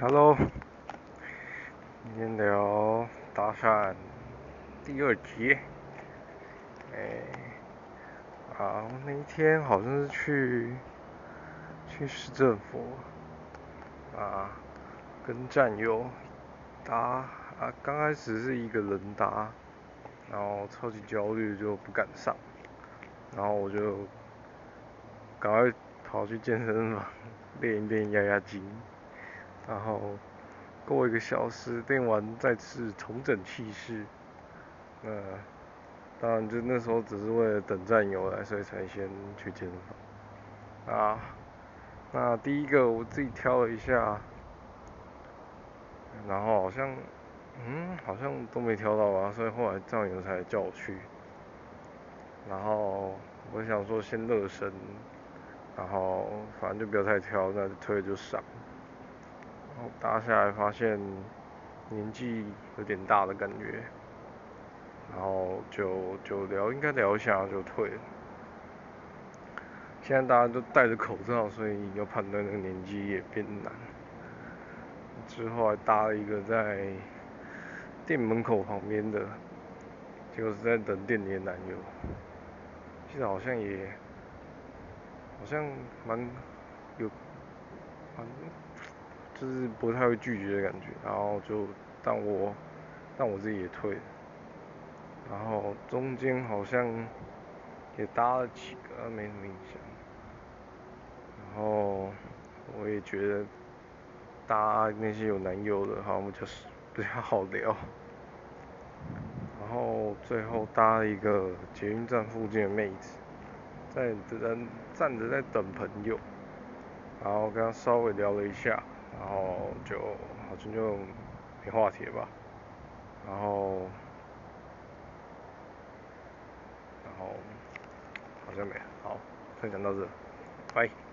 Hello，今天聊搭讪第二集。哎，啊，那一天好像是去去市政府啊，跟战友搭啊，刚开始是一个人搭，然后超级焦虑就不敢上，然后我就赶快跑去健身房练一练压压惊。然后过一个小时练完再次重整气势，呃，当然就那时候只是为了等战友来，所以才先去健身房。啊，那第一个我自己挑了一下，然后好像，嗯，好像都没挑到吧，所以后来战友才叫我去。然后我想说先热身，然后反正就不要太挑，那就推就上。搭下来发现年纪有点大的感觉，然后就就聊，应该聊一下就退了。现在大家都戴着口罩，所以要判断那个年纪也变难。之后还搭了一个在店门口旁边的，结果是在等店里的男友。现在好像也好像蛮有蛮。就是不太会拒绝的感觉，然后就但我但我自己也退了，然后中间好像也搭了几个，没什么印象，然后我也觉得搭那些有男友的好像就是比较好聊，然后最后搭了一个捷运站附近的妹子，在等站着在等朋友，然后跟她稍微聊了一下。然后就好像就没话题吧，然后然后好像没，好，分享到这，拜。